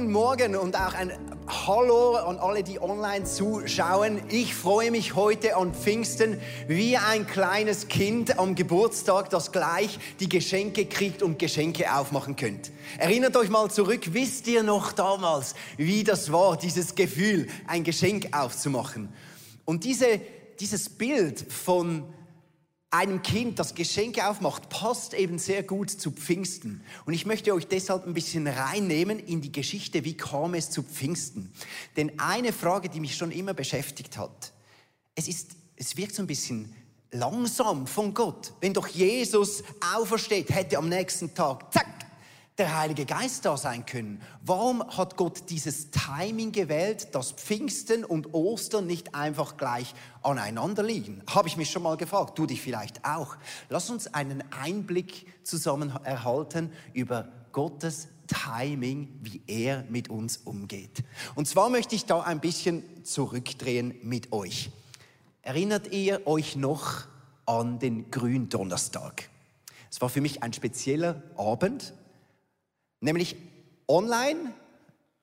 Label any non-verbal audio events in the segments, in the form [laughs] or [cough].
Guten Morgen und auch ein Hallo an alle, die online zuschauen. Ich freue mich heute an Pfingsten wie ein kleines Kind am Geburtstag, das gleich die Geschenke kriegt und Geschenke aufmachen könnt. Erinnert euch mal zurück, wisst ihr noch damals, wie das war, dieses Gefühl, ein Geschenk aufzumachen? Und diese, dieses Bild von einem Kind, das Geschenke aufmacht, passt eben sehr gut zu Pfingsten. Und ich möchte euch deshalb ein bisschen reinnehmen in die Geschichte, wie kam es zu Pfingsten. Denn eine Frage, die mich schon immer beschäftigt hat, es ist, es wirkt so ein bisschen langsam von Gott. Wenn doch Jesus aufersteht, hätte am nächsten Tag, zack, der Heilige Geist da sein können. Warum hat Gott dieses Timing gewählt, dass Pfingsten und Ostern nicht einfach gleich aneinander liegen? Habe ich mich schon mal gefragt, du dich vielleicht auch. Lass uns einen Einblick zusammen erhalten über Gottes Timing, wie er mit uns umgeht. Und zwar möchte ich da ein bisschen zurückdrehen mit euch. Erinnert ihr euch noch an den Gründonnerstag? Es war für mich ein spezieller Abend, Nämlich online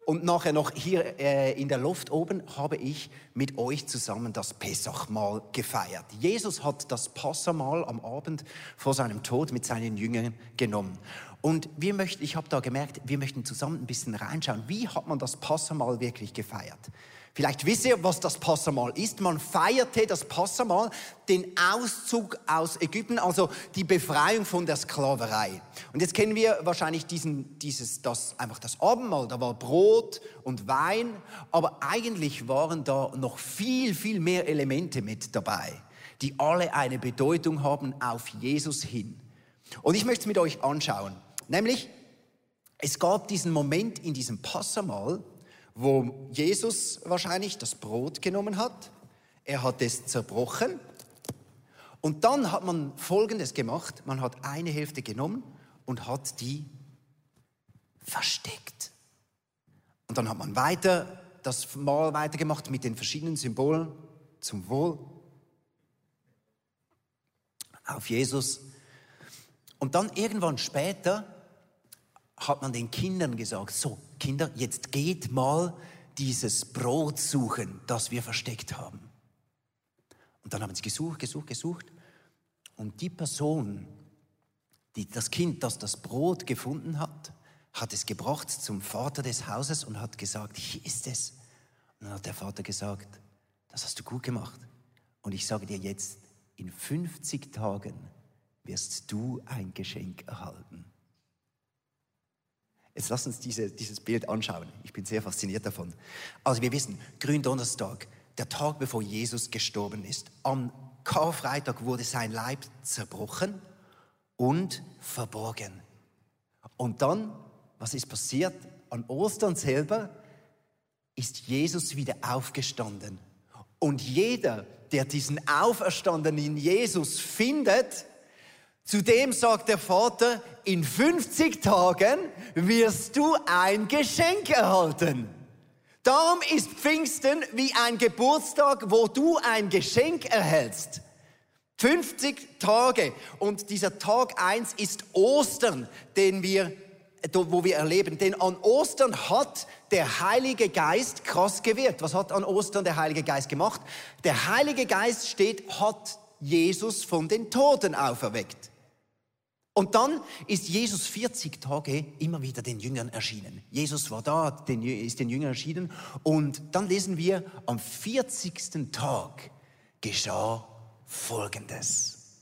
und nachher noch hier äh, in der Luft oben habe ich mit euch zusammen das Pessachmahl gefeiert. Jesus hat das Passamal am Abend vor seinem Tod mit seinen Jüngern genommen. Und wir möchten, ich habe da gemerkt, wir möchten zusammen ein bisschen reinschauen, wie hat man das Passamal wirklich gefeiert? Vielleicht wisst ihr, was das Passamal ist. Man feierte das Passamal, den Auszug aus Ägypten, also die Befreiung von der Sklaverei. Und jetzt kennen wir wahrscheinlich diesen, dieses, das, einfach das Abendmahl. Da war Brot und Wein, aber eigentlich waren da noch viel, viel mehr Elemente mit dabei, die alle eine Bedeutung haben auf Jesus hin. Und ich möchte es mit euch anschauen. Nämlich, es gab diesen Moment in diesem Passamal, wo Jesus wahrscheinlich das Brot genommen hat. Er hat es zerbrochen. Und dann hat man Folgendes gemacht. Man hat eine Hälfte genommen und hat die versteckt. Und dann hat man weiter das Mal weitergemacht mit den verschiedenen Symbolen zum Wohl auf Jesus. Und dann irgendwann später hat man den Kindern gesagt, so Kinder, jetzt geht mal dieses Brot suchen, das wir versteckt haben. Und dann haben sie gesucht, gesucht, gesucht. Und die Person, die, das Kind, das das Brot gefunden hat, hat es gebracht zum Vater des Hauses und hat gesagt, hier ist es. Und dann hat der Vater gesagt, das hast du gut gemacht. Und ich sage dir jetzt, in 50 Tagen wirst du ein Geschenk erhalten. Jetzt lass uns diese, dieses Bild anschauen. Ich bin sehr fasziniert davon. Also wir wissen, Gründonnerstag, der Tag bevor Jesus gestorben ist. Am Karfreitag wurde sein Leib zerbrochen und verborgen. Und dann, was ist passiert? An Ostern selber ist Jesus wieder aufgestanden. Und jeder, der diesen auferstandenen Jesus findet, Zudem sagt der Vater, in 50 Tagen wirst du ein Geschenk erhalten. Darum ist Pfingsten wie ein Geburtstag, wo du ein Geschenk erhältst. 50 Tage. Und dieser Tag 1 ist Ostern, den wir, wo wir erleben. Denn an Ostern hat der Heilige Geist krass gewirkt. Was hat an Ostern der Heilige Geist gemacht? Der Heilige Geist steht, hat Jesus von den Toten auferweckt. Und dann ist Jesus 40 Tage immer wieder den Jüngern erschienen. Jesus war da, ist den Jüngern erschienen. Und dann lesen wir, am 40. Tag geschah Folgendes.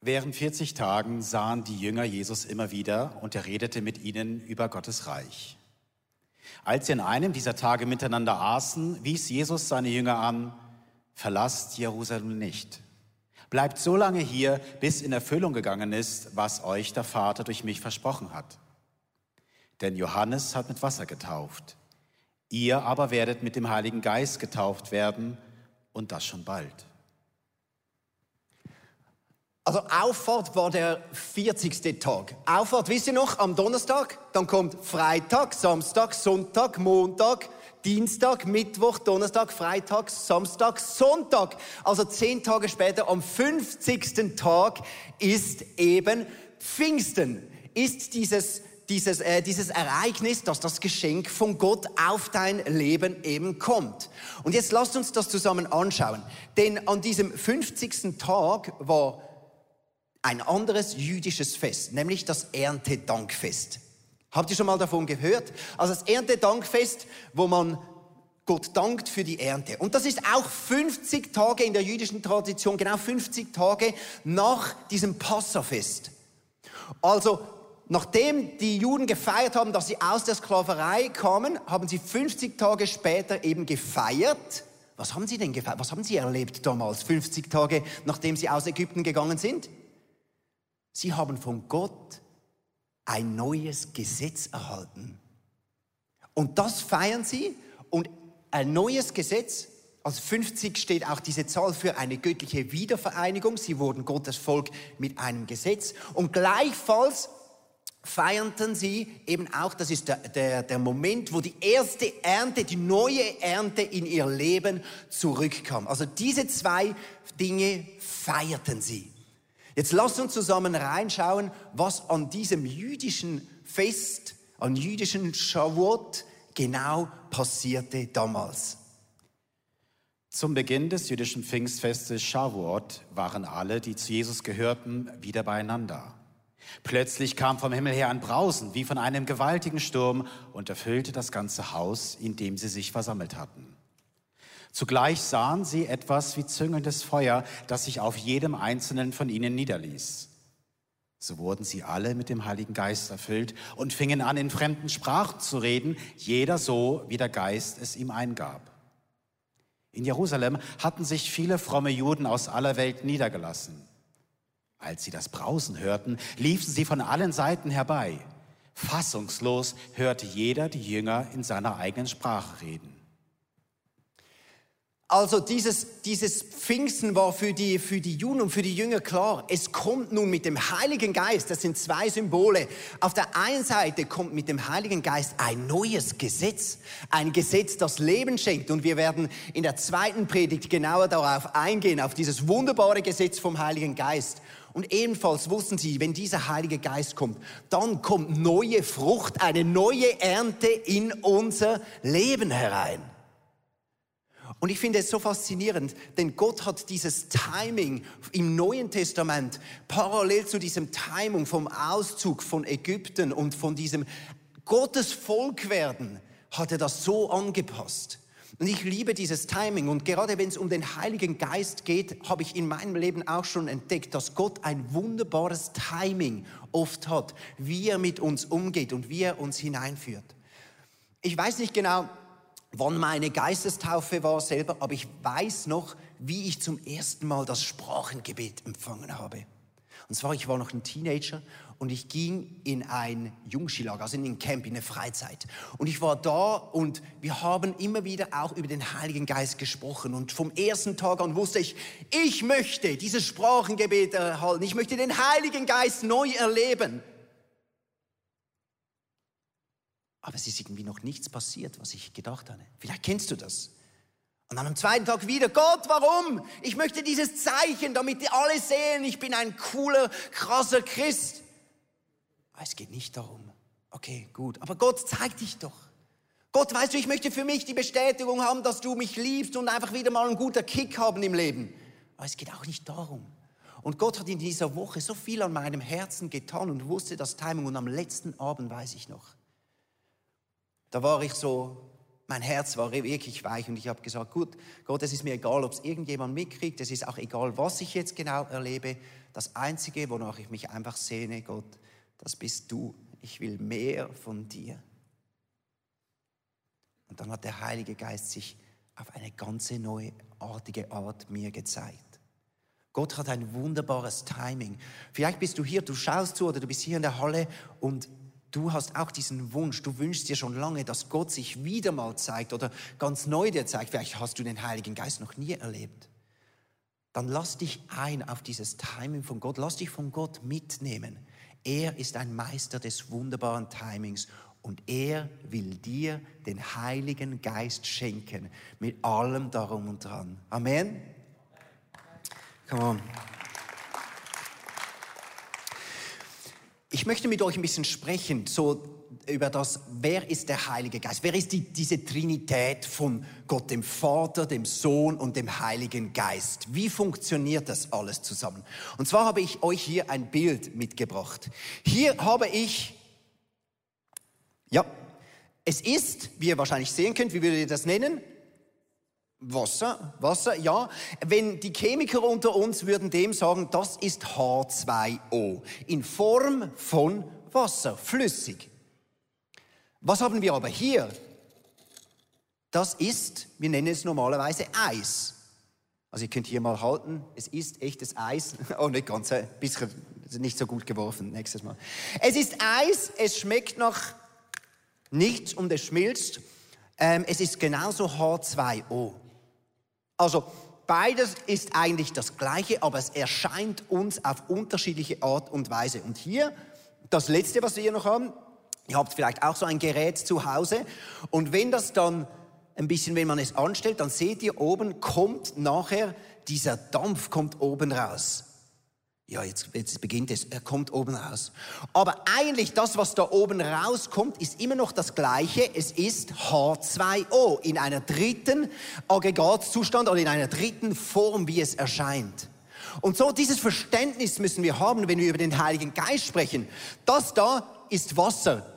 Während 40 Tagen sahen die Jünger Jesus immer wieder und er redete mit ihnen über Gottes Reich. Als sie an einem dieser Tage miteinander aßen, wies Jesus seine Jünger an, verlasst Jerusalem nicht Bleibt so lange hier, bis in Erfüllung gegangen ist, was euch der Vater durch mich versprochen hat. Denn Johannes hat mit Wasser getauft. Ihr aber werdet mit dem Heiligen Geist getauft werden und das schon bald. Also Auffahrt war der 40. Tag. Auffahrt, wisst ihr noch, am Donnerstag, dann kommt Freitag, Samstag, Sonntag, Montag, Dienstag, Mittwoch, Donnerstag, Freitag, Samstag, Sonntag. Also zehn Tage später, am 50. Tag, ist eben Pfingsten. ist dieses, dieses, äh, dieses Ereignis, dass das Geschenk von Gott auf dein Leben eben kommt. Und jetzt lasst uns das zusammen anschauen. Denn an diesem 50. Tag war ein anderes jüdisches Fest, nämlich das Erntedankfest. Habt ihr schon mal davon gehört? Also das Erntedankfest, wo man Gott dankt für die Ernte. Und das ist auch 50 Tage in der jüdischen Tradition, genau 50 Tage nach diesem Passafest. Also, nachdem die Juden gefeiert haben, dass sie aus der Sklaverei kamen, haben sie 50 Tage später eben gefeiert. Was haben sie denn gefeiert? Was haben sie erlebt damals, 50 Tage nachdem sie aus Ägypten gegangen sind? Sie haben von Gott ein neues Gesetz erhalten. Und das feiern sie. Und ein neues Gesetz. Als 50 steht auch diese Zahl für eine göttliche Wiedervereinigung. Sie wurden Gottes Volk mit einem Gesetz. Und gleichfalls feierten sie eben auch, das ist der, der, der Moment, wo die erste Ernte, die neue Ernte in ihr Leben zurückkam. Also diese zwei Dinge feierten sie. Jetzt lasst uns zusammen reinschauen, was an diesem jüdischen Fest, an jüdischen Shavuot genau passierte damals. Zum Beginn des jüdischen Pfingstfestes Shavuot waren alle, die zu Jesus gehörten, wieder beieinander. Plötzlich kam vom Himmel her ein Brausen wie von einem gewaltigen Sturm und erfüllte das ganze Haus, in dem sie sich versammelt hatten. Zugleich sahen sie etwas wie züngelndes Feuer, das sich auf jedem einzelnen von ihnen niederließ. So wurden sie alle mit dem Heiligen Geist erfüllt und fingen an, in fremden Sprachen zu reden, jeder so, wie der Geist es ihm eingab. In Jerusalem hatten sich viele fromme Juden aus aller Welt niedergelassen. Als sie das Brausen hörten, liefen sie von allen Seiten herbei. Fassungslos hörte jeder die Jünger in seiner eigenen Sprache reden. Also dieses, dieses Pfingsten war für die, für die Juden und für die Jünger klar. Es kommt nun mit dem Heiligen Geist, das sind zwei Symbole. Auf der einen Seite kommt mit dem Heiligen Geist ein neues Gesetz. Ein Gesetz, das Leben schenkt. Und wir werden in der zweiten Predigt genauer darauf eingehen, auf dieses wunderbare Gesetz vom Heiligen Geist. Und ebenfalls wussten sie, wenn dieser Heilige Geist kommt, dann kommt neue Frucht, eine neue Ernte in unser Leben herein. Und ich finde es so faszinierend, denn Gott hat dieses Timing im Neuen Testament parallel zu diesem Timing vom Auszug von Ägypten und von diesem Gottes Volk werden, hat er das so angepasst. Und ich liebe dieses Timing. Und gerade wenn es um den Heiligen Geist geht, habe ich in meinem Leben auch schon entdeckt, dass Gott ein wunderbares Timing oft hat, wie er mit uns umgeht und wie er uns hineinführt. Ich weiß nicht genau, wann meine Geistestaufe war selber, aber ich weiß noch, wie ich zum ersten Mal das Sprachengebet empfangen habe. Und zwar, ich war noch ein Teenager und ich ging in ein Jungschilag, also in ein Camp, in eine Freizeit. Und ich war da und wir haben immer wieder auch über den Heiligen Geist gesprochen. Und vom ersten Tag an wusste ich, ich möchte dieses Sprachengebet erhalten. Ich möchte den Heiligen Geist neu erleben. Aber es ist irgendwie noch nichts passiert, was ich gedacht habe. Vielleicht kennst du das. Und dann am zweiten Tag wieder, Gott, warum? Ich möchte dieses Zeichen, damit die alle sehen, ich bin ein cooler, krasser Christ. Aber es geht nicht darum. Okay, gut. Aber Gott, zeig dich doch. Gott, weißt du, ich möchte für mich die Bestätigung haben, dass du mich liebst und einfach wieder mal einen guten Kick haben im Leben. Aber es geht auch nicht darum. Und Gott hat in dieser Woche so viel an meinem Herzen getan und wusste das Timing. Und am letzten Abend weiß ich noch, da war ich so, mein Herz war wirklich weich und ich habe gesagt, gut, Gott, es ist mir egal, ob es irgendjemand mitkriegt, es ist auch egal, was ich jetzt genau erlebe. Das Einzige, wonach ich mich einfach sehne, Gott, das bist du. Ich will mehr von dir. Und dann hat der Heilige Geist sich auf eine ganz neuartige Art mir gezeigt. Gott hat ein wunderbares Timing. Vielleicht bist du hier, du schaust zu oder du bist hier in der Halle und Du hast auch diesen Wunsch, du wünschst dir schon lange, dass Gott sich wieder mal zeigt oder ganz neu dir zeigt. Vielleicht hast du den Heiligen Geist noch nie erlebt. Dann lass dich ein auf dieses Timing von Gott. Lass dich von Gott mitnehmen. Er ist ein Meister des wunderbaren Timings und er will dir den Heiligen Geist schenken mit allem darum und dran. Amen. Come on. Ich möchte mit euch ein bisschen sprechen, so über das, wer ist der Heilige Geist? Wer ist die, diese Trinität von Gott, dem Vater, dem Sohn und dem Heiligen Geist? Wie funktioniert das alles zusammen? Und zwar habe ich euch hier ein Bild mitgebracht. Hier habe ich, ja, es ist, wie ihr wahrscheinlich sehen könnt, wie würdet ihr das nennen? Wasser, Wasser, ja. Wenn die Chemiker unter uns würden dem sagen, das ist H2O in Form von Wasser, flüssig. Was haben wir aber hier? Das ist, wir nennen es normalerweise Eis. Also ihr könnt hier mal halten, es ist echtes Eis. [laughs] Oh, nicht ganz, ein bisschen nicht so gut geworfen, nächstes Mal. Es ist Eis, es schmeckt nach nichts und es schmilzt. Ähm, es ist genauso H2O. Also beides ist eigentlich das Gleiche, aber es erscheint uns auf unterschiedliche Art und Weise. Und hier das Letzte, was wir hier noch haben, ihr habt vielleicht auch so ein Gerät zu Hause und wenn das dann ein bisschen, wenn man es anstellt, dann seht ihr oben kommt nachher dieser Dampf kommt oben raus. Ja, jetzt, jetzt beginnt es, er kommt oben raus. Aber eigentlich das, was da oben rauskommt, ist immer noch das Gleiche. Es ist H2O in einer dritten Aggregatzustand oder in einer dritten Form, wie es erscheint. Und so dieses Verständnis müssen wir haben, wenn wir über den Heiligen Geist sprechen. Das da ist Wasser.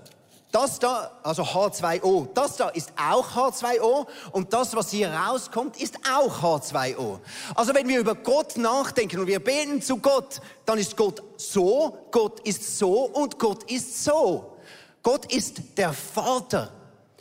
Das da, also H2O, das da ist auch H2O und das, was hier rauskommt, ist auch H2O. Also wenn wir über Gott nachdenken und wir beten zu Gott, dann ist Gott so, Gott ist so und Gott ist so. Gott ist der Vater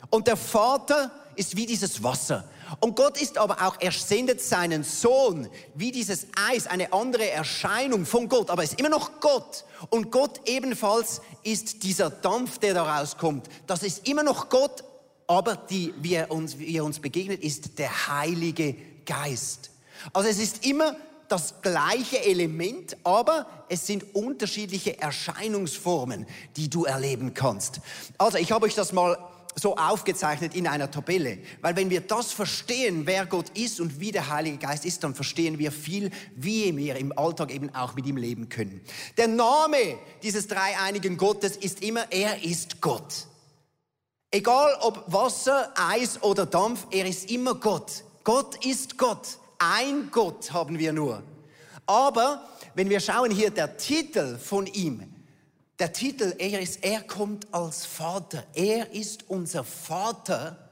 und der Vater ist wie dieses Wasser. Und Gott ist aber auch, er sendet seinen Sohn wie dieses Eis, eine andere Erscheinung von Gott, aber es ist immer noch Gott. Und Gott ebenfalls ist dieser Dampf, der da rauskommt. Das ist immer noch Gott, aber die, wie, er uns, wie er uns begegnet, ist der Heilige Geist. Also es ist immer das gleiche Element, aber es sind unterschiedliche Erscheinungsformen, die du erleben kannst. Also ich habe euch das mal so aufgezeichnet in einer Tabelle. Weil wenn wir das verstehen, wer Gott ist und wie der Heilige Geist ist, dann verstehen wir viel, wie wir im Alltag eben auch mit ihm leben können. Der Name dieses dreieinigen Gottes ist immer, er ist Gott. Egal ob Wasser, Eis oder Dampf, er ist immer Gott. Gott ist Gott. Ein Gott haben wir nur. Aber wenn wir schauen hier, der Titel von ihm, der Titel, er ist, er kommt als Vater. Er ist unser Vater.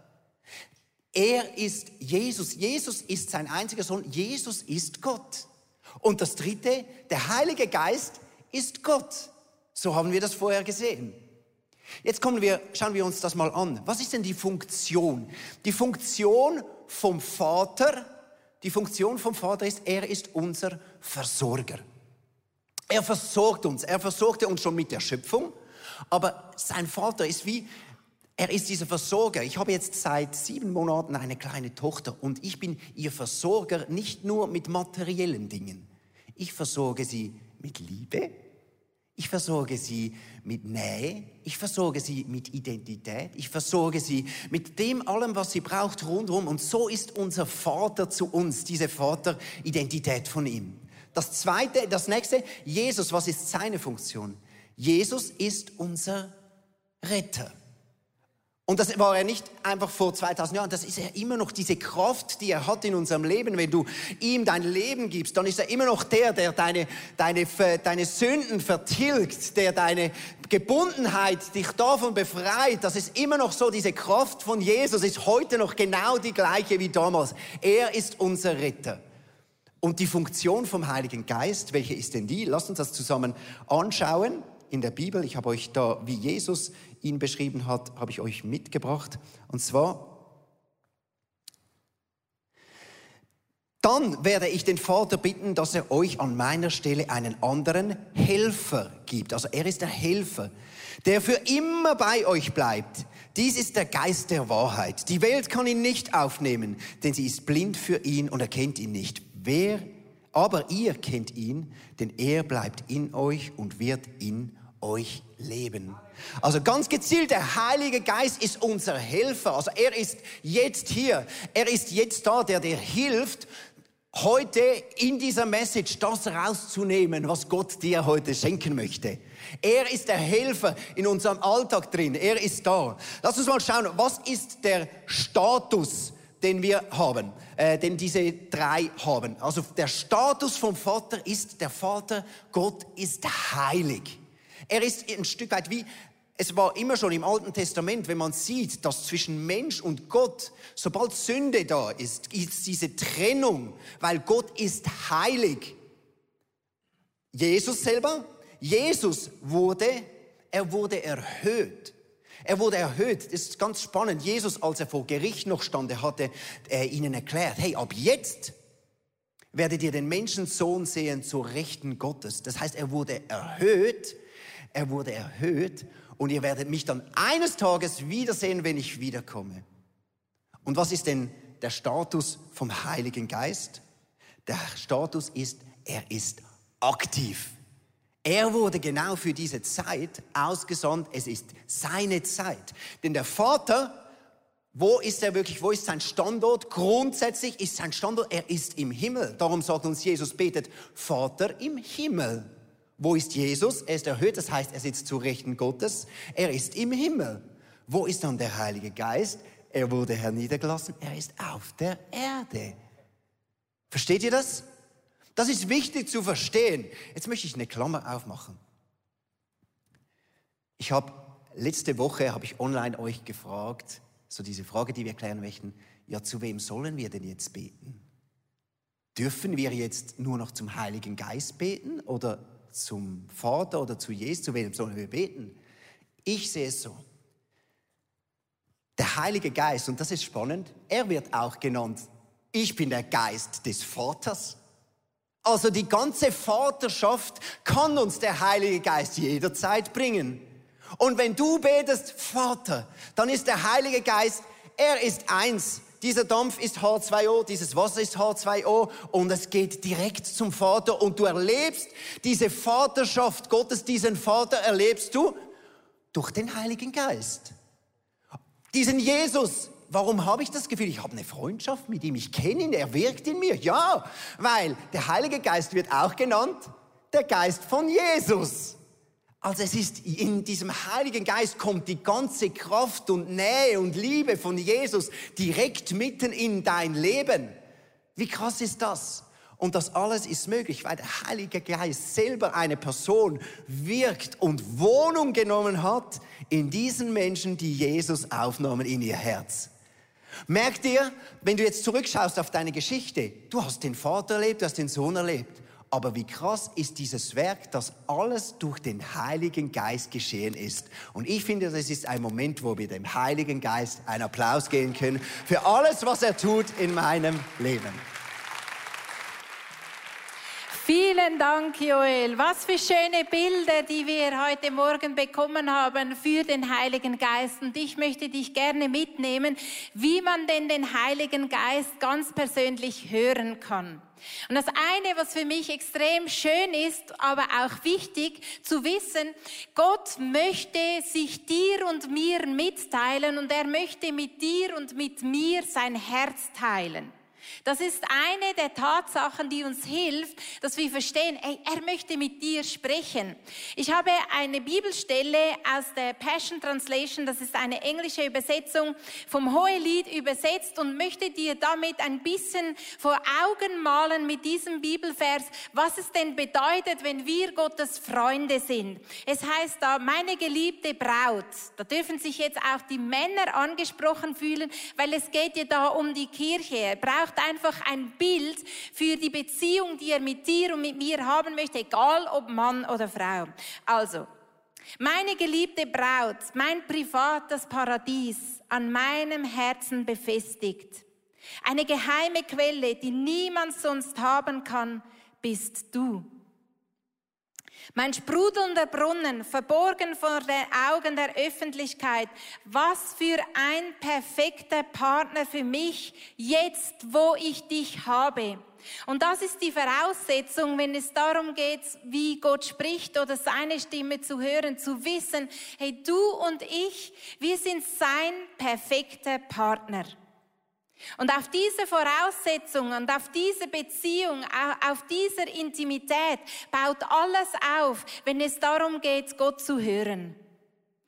Er ist Jesus. Jesus ist sein einziger Sohn. Jesus ist Gott. Und das dritte, der Heilige Geist ist Gott. So haben wir das vorher gesehen. Jetzt kommen wir, schauen wir uns das mal an. Was ist denn die Funktion? Die Funktion vom Vater, die Funktion vom Vater ist, er ist unser Versorger. Er versorgt uns. Er versorgte uns schon mit der Schöpfung. Aber sein Vater ist wie, er ist dieser Versorger. Ich habe jetzt seit sieben Monaten eine kleine Tochter und ich bin ihr Versorger nicht nur mit materiellen Dingen. Ich versorge sie mit Liebe. Ich versorge sie mit Nähe. Ich versorge sie mit Identität. Ich versorge sie mit dem allem, was sie braucht rundherum. Und so ist unser Vater zu uns, diese Vateridentität von ihm. Das zweite, das nächste, Jesus, was ist seine Funktion? Jesus ist unser Retter. Und das war er nicht einfach vor 2000 Jahren, das ist er immer noch diese Kraft, die er hat in unserem Leben. Wenn du ihm dein Leben gibst, dann ist er immer noch der, der deine, deine, deine Sünden vertilgt, der deine Gebundenheit dich davon befreit. Das ist immer noch so, diese Kraft von Jesus ist heute noch genau die gleiche wie damals. Er ist unser Retter. Und die Funktion vom Heiligen Geist, welche ist denn die? Lasst uns das zusammen anschauen in der Bibel. Ich habe euch da, wie Jesus ihn beschrieben hat, habe ich euch mitgebracht. Und zwar, dann werde ich den Vater bitten, dass er euch an meiner Stelle einen anderen Helfer gibt. Also er ist der Helfer, der für immer bei euch bleibt. Dies ist der Geist der Wahrheit. Die Welt kann ihn nicht aufnehmen, denn sie ist blind für ihn und erkennt ihn nicht. Wer, aber ihr kennt ihn, denn er bleibt in euch und wird in euch leben. Also ganz gezielt, der Heilige Geist ist unser Helfer. Also er ist jetzt hier. Er ist jetzt da, der dir hilft, heute in dieser Message das rauszunehmen, was Gott dir heute schenken möchte. Er ist der Helfer in unserem Alltag drin. Er ist da. Lass uns mal schauen, was ist der Status, den wir haben, äh, den diese drei haben. Also der Status vom Vater ist, der Vater Gott ist heilig. Er ist ein Stück weit wie es war immer schon im Alten Testament, wenn man sieht, dass zwischen Mensch und Gott, sobald Sünde da ist, ist diese Trennung, weil Gott ist heilig. Jesus selber, Jesus wurde, er wurde erhöht. Er wurde erhöht. Das ist ganz spannend. Jesus, als er vor Gericht noch stand, er hatte äh, ihnen erklärt, hey, ab jetzt werdet ihr den Menschensohn sehen zur Rechten Gottes. Das heißt, er wurde erhöht. Er wurde erhöht und ihr werdet mich dann eines Tages wiedersehen, wenn ich wiederkomme. Und was ist denn der Status vom Heiligen Geist? Der Status ist, er ist aktiv. Er wurde genau für diese Zeit ausgesandt. Es ist seine Zeit. Denn der Vater, wo ist er wirklich? Wo ist sein Standort? Grundsätzlich ist sein Standort, er ist im Himmel. Darum sagt uns Jesus, betet, Vater im Himmel. Wo ist Jesus? Er ist erhöht, das heißt, er sitzt zu Rechten Gottes. Er ist im Himmel. Wo ist dann der Heilige Geist? Er wurde herniedergelassen. Er ist auf der Erde. Versteht ihr das? Das ist wichtig zu verstehen. Jetzt möchte ich eine Klammer aufmachen. Ich habe letzte Woche habe ich online euch gefragt, so diese Frage, die wir klären möchten. Ja, zu wem sollen wir denn jetzt beten? Dürfen wir jetzt nur noch zum Heiligen Geist beten oder zum Vater oder zu Jesus, zu wem sollen wir beten? Ich sehe es so. Der Heilige Geist, und das ist spannend, er wird auch genannt, ich bin der Geist des Vaters. Also die ganze Vaterschaft kann uns der Heilige Geist jederzeit bringen. Und wenn du betest, Vater, dann ist der Heilige Geist, er ist eins dieser Dampf ist H2O, dieses Wasser ist H2O und es geht direkt zum Vater und du erlebst diese Vaterschaft Gottes, diesen Vater erlebst du durch den Heiligen Geist. Diesen Jesus, warum habe ich das Gefühl, ich habe eine Freundschaft mit ihm, ich kenne ihn, er wirkt in mir. Ja, weil der Heilige Geist wird auch genannt der Geist von Jesus. Also es ist in diesem Heiligen Geist kommt die ganze Kraft und Nähe und Liebe von Jesus direkt mitten in dein Leben. Wie krass ist das? Und das alles ist möglich, weil der Heilige Geist selber eine Person wirkt und Wohnung genommen hat in diesen Menschen, die Jesus aufnahmen in ihr Herz. Merkt ihr, wenn du jetzt zurückschaust auf deine Geschichte, du hast den Vater erlebt, du hast den Sohn erlebt. Aber wie krass ist dieses Werk, dass alles durch den Heiligen Geist geschehen ist. Und ich finde, das ist ein Moment, wo wir dem Heiligen Geist einen Applaus geben können für alles, was er tut in meinem Leben. Vielen Dank, Joel. Was für schöne Bilder, die wir heute Morgen bekommen haben für den Heiligen Geist. Und ich möchte dich gerne mitnehmen, wie man denn den Heiligen Geist ganz persönlich hören kann. Und das eine, was für mich extrem schön ist, aber auch wichtig zu wissen, Gott möchte sich dir und mir mitteilen und er möchte mit dir und mit mir sein Herz teilen. Das ist eine der Tatsachen, die uns hilft, dass wir verstehen, ey, er möchte mit dir sprechen. Ich habe eine Bibelstelle aus der Passion Translation, das ist eine englische Übersetzung vom Hohelied übersetzt und möchte dir damit ein bisschen vor Augen malen mit diesem Bibelvers, was es denn bedeutet, wenn wir Gottes Freunde sind. Es heißt da, meine geliebte Braut, da dürfen sich jetzt auch die Männer angesprochen fühlen, weil es geht ja da um die Kirche. Braucht einfach ein Bild für die Beziehung, die er mit dir und mit mir haben möchte, egal ob Mann oder Frau. Also, meine geliebte Braut, mein privates Paradies, an meinem Herzen befestigt. Eine geheime Quelle, die niemand sonst haben kann, bist du. Mein sprudelnder Brunnen, verborgen vor den Augen der Öffentlichkeit. Was für ein perfekter Partner für mich, jetzt wo ich dich habe. Und das ist die Voraussetzung, wenn es darum geht, wie Gott spricht oder seine Stimme zu hören, zu wissen, hey, du und ich, wir sind sein perfekter Partner. Und auf diese Voraussetzung und auf diese Beziehung, auf dieser Intimität baut alles auf, wenn es darum geht, Gott zu hören.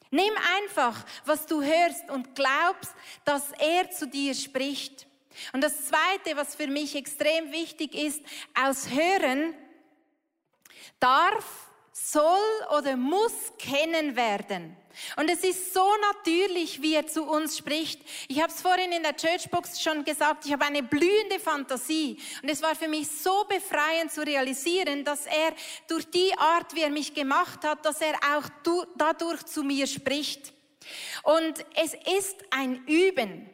Nimm einfach, was du hörst und glaubst, dass er zu dir spricht. Und das Zweite, was für mich extrem wichtig ist, aus Hören darf, soll oder muss kennen werden. Und es ist so natürlich, wie er zu uns spricht. Ich habe es vorhin in der Churchbox schon gesagt, ich habe eine blühende Fantasie. Und es war für mich so befreiend zu realisieren, dass er durch die Art, wie er mich gemacht hat, dass er auch dadurch zu mir spricht. Und es ist ein Üben.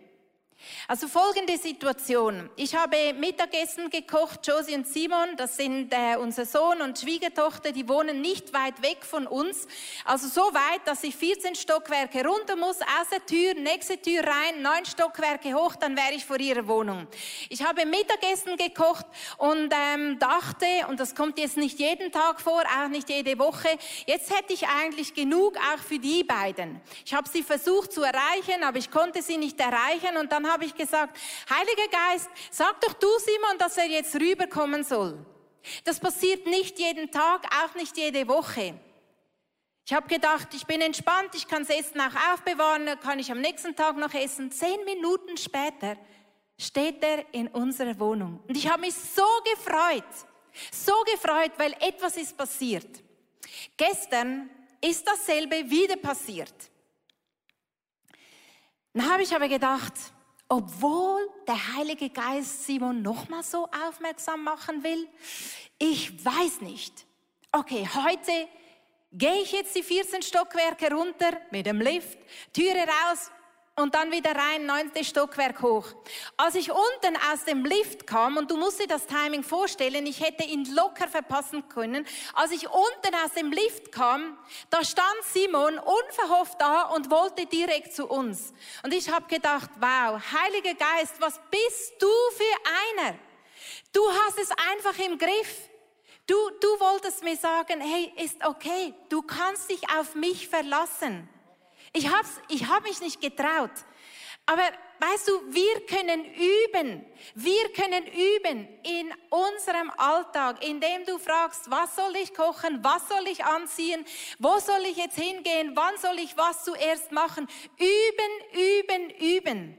Also folgende Situation. Ich habe Mittagessen gekocht, Josie und Simon, das sind äh, unser Sohn und Schwiegertochter, die wohnen nicht weit weg von uns. Also so weit, dass ich 14 Stockwerke runter muss, aus der Tür, nächste Tür rein, neun Stockwerke hoch, dann wäre ich vor ihrer Wohnung. Ich habe Mittagessen gekocht und ähm, dachte, und das kommt jetzt nicht jeden Tag vor, auch nicht jede Woche, jetzt hätte ich eigentlich genug auch für die beiden. Ich habe sie versucht zu erreichen, aber ich konnte sie nicht erreichen und dann habe ich gesagt, Heiliger Geist, sag doch du Simon, dass er jetzt rüberkommen soll. Das passiert nicht jeden Tag, auch nicht jede Woche. Ich habe gedacht, ich bin entspannt, ich kann das Essen auch aufbewahren, kann ich am nächsten Tag noch essen. Zehn Minuten später steht er in unserer Wohnung. Und ich habe mich so gefreut, so gefreut, weil etwas ist passiert. Gestern ist dasselbe wieder passiert. Dann habe ich aber gedacht, obwohl der Heilige Geist Simon nochmal so aufmerksam machen will? Ich weiß nicht. Okay, heute gehe ich jetzt die 14 Stockwerke runter mit dem Lift, Türe raus, und dann wieder rein, neunte Stockwerk hoch. Als ich unten aus dem Lift kam, und du musst dir das Timing vorstellen, ich hätte ihn locker verpassen können, als ich unten aus dem Lift kam, da stand Simon unverhofft da und wollte direkt zu uns. Und ich habe gedacht, wow, Heiliger Geist, was bist du für einer? Du hast es einfach im Griff. Du, du wolltest mir sagen, hey, ist okay, du kannst dich auf mich verlassen. Ich habe ich hab mich nicht getraut. Aber weißt du, wir können üben. Wir können üben in unserem Alltag, indem du fragst, was soll ich kochen, was soll ich anziehen, wo soll ich jetzt hingehen, wann soll ich was zuerst machen. Üben, üben, üben.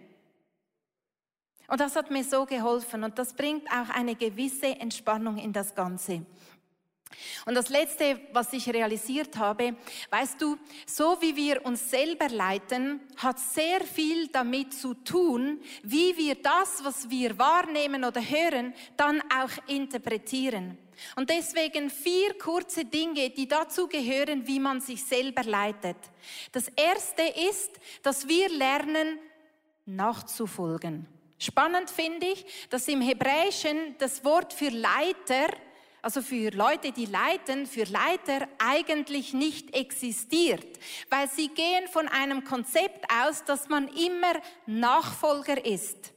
Und das hat mir so geholfen und das bringt auch eine gewisse Entspannung in das Ganze. Und das Letzte, was ich realisiert habe, weißt du, so wie wir uns selber leiten, hat sehr viel damit zu tun, wie wir das, was wir wahrnehmen oder hören, dann auch interpretieren. Und deswegen vier kurze Dinge, die dazu gehören, wie man sich selber leitet. Das erste ist, dass wir lernen, nachzufolgen. Spannend finde ich, dass im Hebräischen das Wort für Leiter also für Leute, die leiten, für Leiter eigentlich nicht existiert, weil sie gehen von einem Konzept aus, dass man immer Nachfolger ist.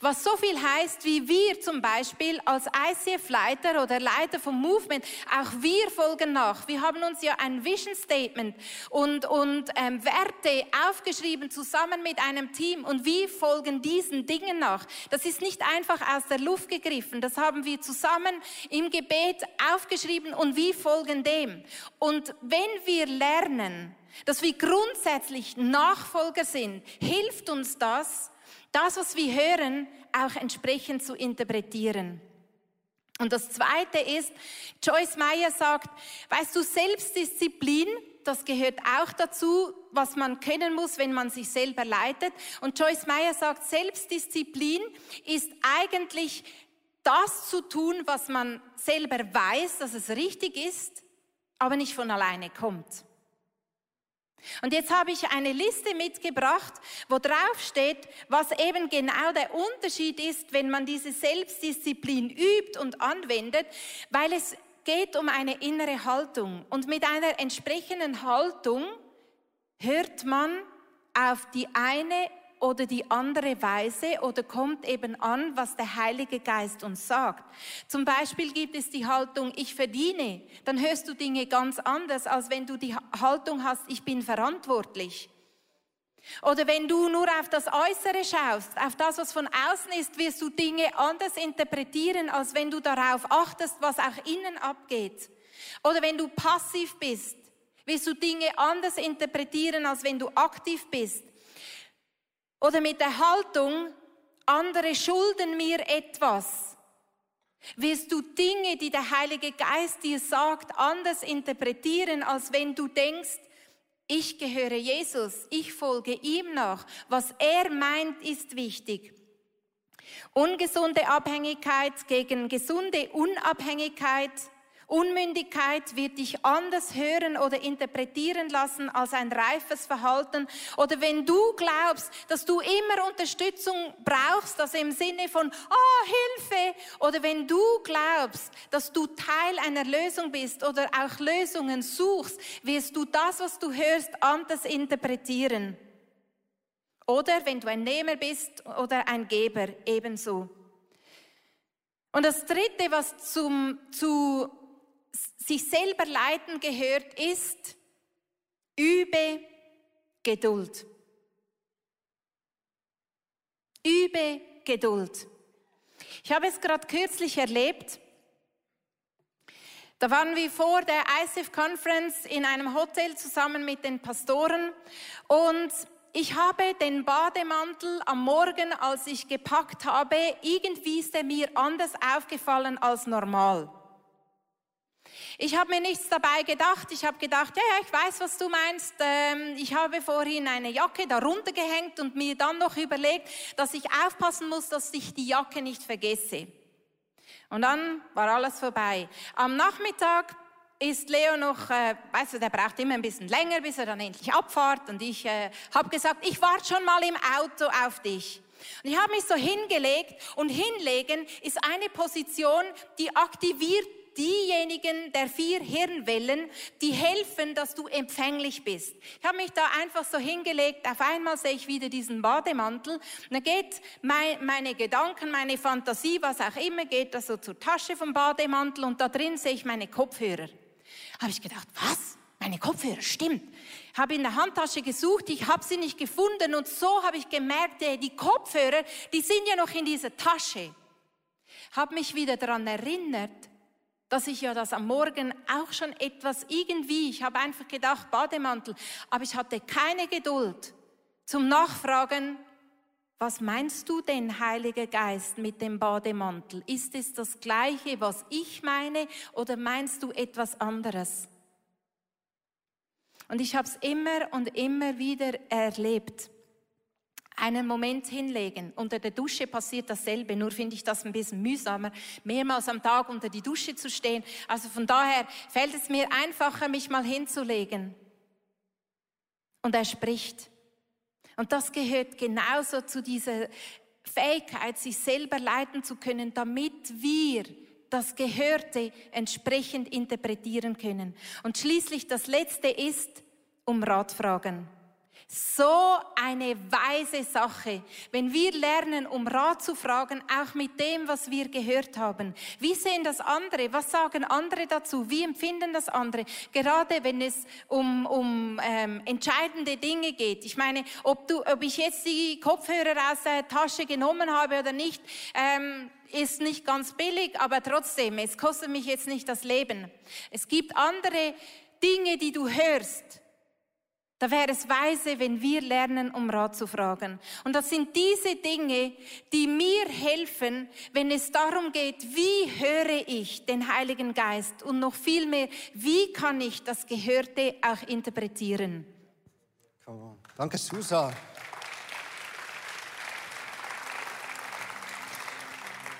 Was so viel heißt, wie wir zum Beispiel als ICF-Leiter oder Leiter vom Movement, auch wir folgen nach. Wir haben uns ja ein Vision Statement und, und ähm, Werte aufgeschrieben zusammen mit einem Team und wir folgen diesen Dingen nach. Das ist nicht einfach aus der Luft gegriffen, das haben wir zusammen im Gebet aufgeschrieben und wir folgen dem. Und wenn wir lernen, dass wir grundsätzlich Nachfolger sind, hilft uns das, das, was wir hören, auch entsprechend zu interpretieren. Und das Zweite ist, Joyce Meyer sagt, weißt du, Selbstdisziplin, das gehört auch dazu, was man können muss, wenn man sich selber leitet. Und Joyce Meyer sagt, Selbstdisziplin ist eigentlich das zu tun, was man selber weiß, dass es richtig ist, aber nicht von alleine kommt. Und jetzt habe ich eine Liste mitgebracht, wo drauf steht, was eben genau der Unterschied ist, wenn man diese Selbstdisziplin übt und anwendet, weil es geht um eine innere Haltung. Und mit einer entsprechenden Haltung hört man auf die eine oder die andere Weise oder kommt eben an, was der Heilige Geist uns sagt. Zum Beispiel gibt es die Haltung, ich verdiene. Dann hörst du Dinge ganz anders, als wenn du die Haltung hast, ich bin verantwortlich. Oder wenn du nur auf das Äußere schaust, auf das, was von außen ist, wirst du Dinge anders interpretieren, als wenn du darauf achtest, was auch innen abgeht. Oder wenn du passiv bist, wirst du Dinge anders interpretieren, als wenn du aktiv bist. Oder mit der Haltung, andere schulden mir etwas, wirst du Dinge, die der Heilige Geist dir sagt, anders interpretieren, als wenn du denkst, ich gehöre Jesus, ich folge ihm nach. Was er meint, ist wichtig. Ungesunde Abhängigkeit gegen gesunde Unabhängigkeit Unmündigkeit wird dich anders hören oder interpretieren lassen als ein reifes Verhalten. Oder wenn du glaubst, dass du immer Unterstützung brauchst, also im Sinne von, oh, Hilfe. Oder wenn du glaubst, dass du Teil einer Lösung bist oder auch Lösungen suchst, wirst du das, was du hörst, anders interpretieren. Oder wenn du ein Nehmer bist oder ein Geber, ebenso. Und das Dritte, was zum, zu sich selber leiten gehört, ist, übe Geduld. Übe Geduld. Ich habe es gerade kürzlich erlebt. Da waren wir vor der ICF Conference in einem Hotel zusammen mit den Pastoren und ich habe den Bademantel am Morgen, als ich gepackt habe, irgendwie ist er mir anders aufgefallen als normal. Ich habe mir nichts dabei gedacht. Ich habe gedacht, ja, ja, ich weiß, was du meinst. Ähm, ich habe vorhin eine Jacke darunter gehängt und mir dann noch überlegt, dass ich aufpassen muss, dass ich die Jacke nicht vergesse. Und dann war alles vorbei. Am Nachmittag ist Leo noch, äh, weißt du, der braucht immer ein bisschen länger, bis er dann endlich abfahrt. Und ich äh, habe gesagt, ich warte schon mal im Auto auf dich. Und ich habe mich so hingelegt und hinlegen ist eine Position, die aktiviert diejenigen der vier Hirnwellen, die helfen, dass du empfänglich bist. Ich habe mich da einfach so hingelegt, auf einmal sehe ich wieder diesen Bademantel. Dann geht mein, meine Gedanken, meine Fantasie, was auch immer, geht da so zur Tasche vom Bademantel und da drin sehe ich meine Kopfhörer. Habe ich gedacht, was? Meine Kopfhörer, stimmt. Habe in der Handtasche gesucht, ich habe sie nicht gefunden und so habe ich gemerkt, die Kopfhörer, die sind ja noch in dieser Tasche. Habe mich wieder daran erinnert, dass ich ja das am Morgen auch schon etwas irgendwie, ich habe einfach gedacht, Bademantel, aber ich hatte keine Geduld zum Nachfragen, was meinst du denn, Heiliger Geist, mit dem Bademantel? Ist es das gleiche, was ich meine, oder meinst du etwas anderes? Und ich habe es immer und immer wieder erlebt einen Moment hinlegen. Unter der Dusche passiert dasselbe, nur finde ich das ein bisschen mühsamer, mehrmals am Tag unter die Dusche zu stehen. Also von daher fällt es mir einfacher, mich mal hinzulegen. Und er spricht. Und das gehört genauso zu dieser Fähigkeit, sich selber leiten zu können, damit wir das Gehörte entsprechend interpretieren können. Und schließlich das Letzte ist, um Rat fragen. So eine weise Sache, wenn wir lernen, um Rat zu fragen, auch mit dem, was wir gehört haben. Wie sehen das andere? Was sagen andere dazu? Wie empfinden das andere? Gerade wenn es um, um ähm, entscheidende Dinge geht. Ich meine, ob, du, ob ich jetzt die Kopfhörer aus der Tasche genommen habe oder nicht, ähm, ist nicht ganz billig, aber trotzdem, es kostet mich jetzt nicht das Leben. Es gibt andere Dinge, die du hörst da wäre es weise, wenn wir lernen, um Rat zu fragen. Und das sind diese Dinge, die mir helfen, wenn es darum geht, wie höre ich den Heiligen Geist und noch viel mehr, wie kann ich das Gehörte auch interpretieren. Danke, Susa.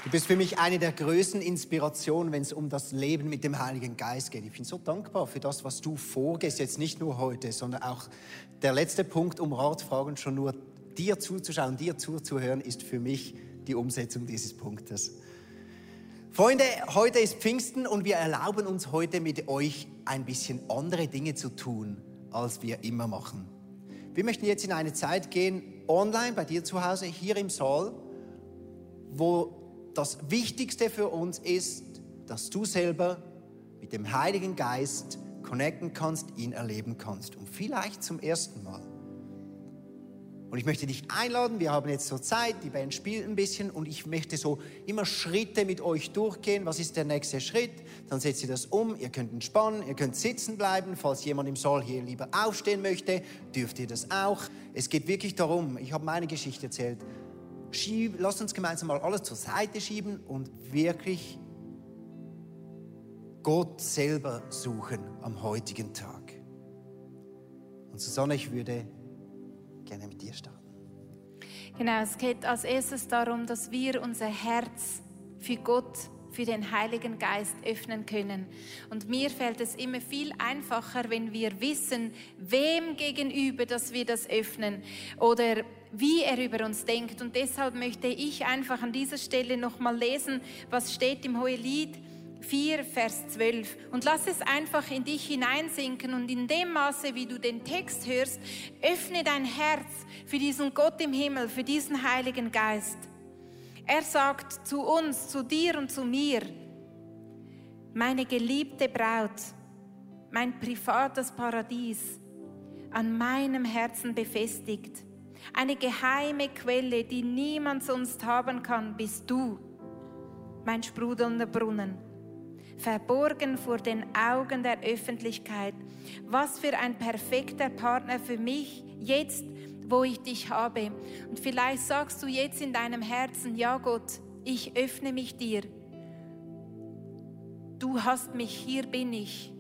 Du bist für mich eine der größten Inspirationen, wenn es um das Leben mit dem Heiligen Geist geht. Ich bin so dankbar für das, was du vorgehst, jetzt nicht nur heute, sondern auch der letzte Punkt, um Ratfragen schon nur dir zuzuschauen, dir zuzuhören, ist für mich die Umsetzung dieses Punktes. Freunde, heute ist Pfingsten und wir erlauben uns heute mit euch ein bisschen andere Dinge zu tun, als wir immer machen. Wir möchten jetzt in eine Zeit gehen, online bei dir zu Hause, hier im Saal, wo das Wichtigste für uns ist, dass du selber mit dem Heiligen Geist connecten kannst, ihn erleben kannst. Und vielleicht zum ersten Mal. Und ich möchte dich einladen, wir haben jetzt so Zeit, die Band spielt ein bisschen und ich möchte so immer Schritte mit euch durchgehen. Was ist der nächste Schritt? Dann setzt ihr das um, ihr könnt entspannen, ihr könnt sitzen bleiben. Falls jemand im Saal hier lieber aufstehen möchte, dürft ihr das auch. Es geht wirklich darum, ich habe meine Geschichte erzählt, Schieb, lasst uns gemeinsam mal alles zur Seite schieben und wirklich Gott selber suchen am heutigen Tag. Und Susanne, ich würde gerne mit dir starten. Genau, es geht als erstes darum, dass wir unser Herz für Gott, für den Heiligen Geist öffnen können. Und mir fällt es immer viel einfacher, wenn wir wissen, wem gegenüber, dass wir das öffnen oder wie er über uns denkt. Und deshalb möchte ich einfach an dieser Stelle nochmal lesen, was steht im Hohelied 4, Vers 12. Und lass es einfach in dich hineinsinken und in dem Maße, wie du den Text hörst, öffne dein Herz für diesen Gott im Himmel, für diesen Heiligen Geist. Er sagt zu uns, zu dir und zu mir, meine geliebte Braut, mein privates Paradies, an meinem Herzen befestigt. Eine geheime Quelle, die niemand sonst haben kann, bist du, mein sprudelnder Brunnen verborgen vor den Augen der Öffentlichkeit. Was für ein perfekter Partner für mich jetzt, wo ich dich habe. Und vielleicht sagst du jetzt in deinem Herzen, ja Gott, ich öffne mich dir. Du hast mich, hier bin ich.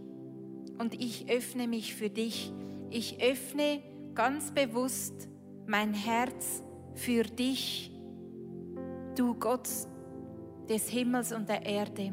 Und ich öffne mich für dich. Ich öffne ganz bewusst mein Herz für dich, du Gott des Himmels und der Erde.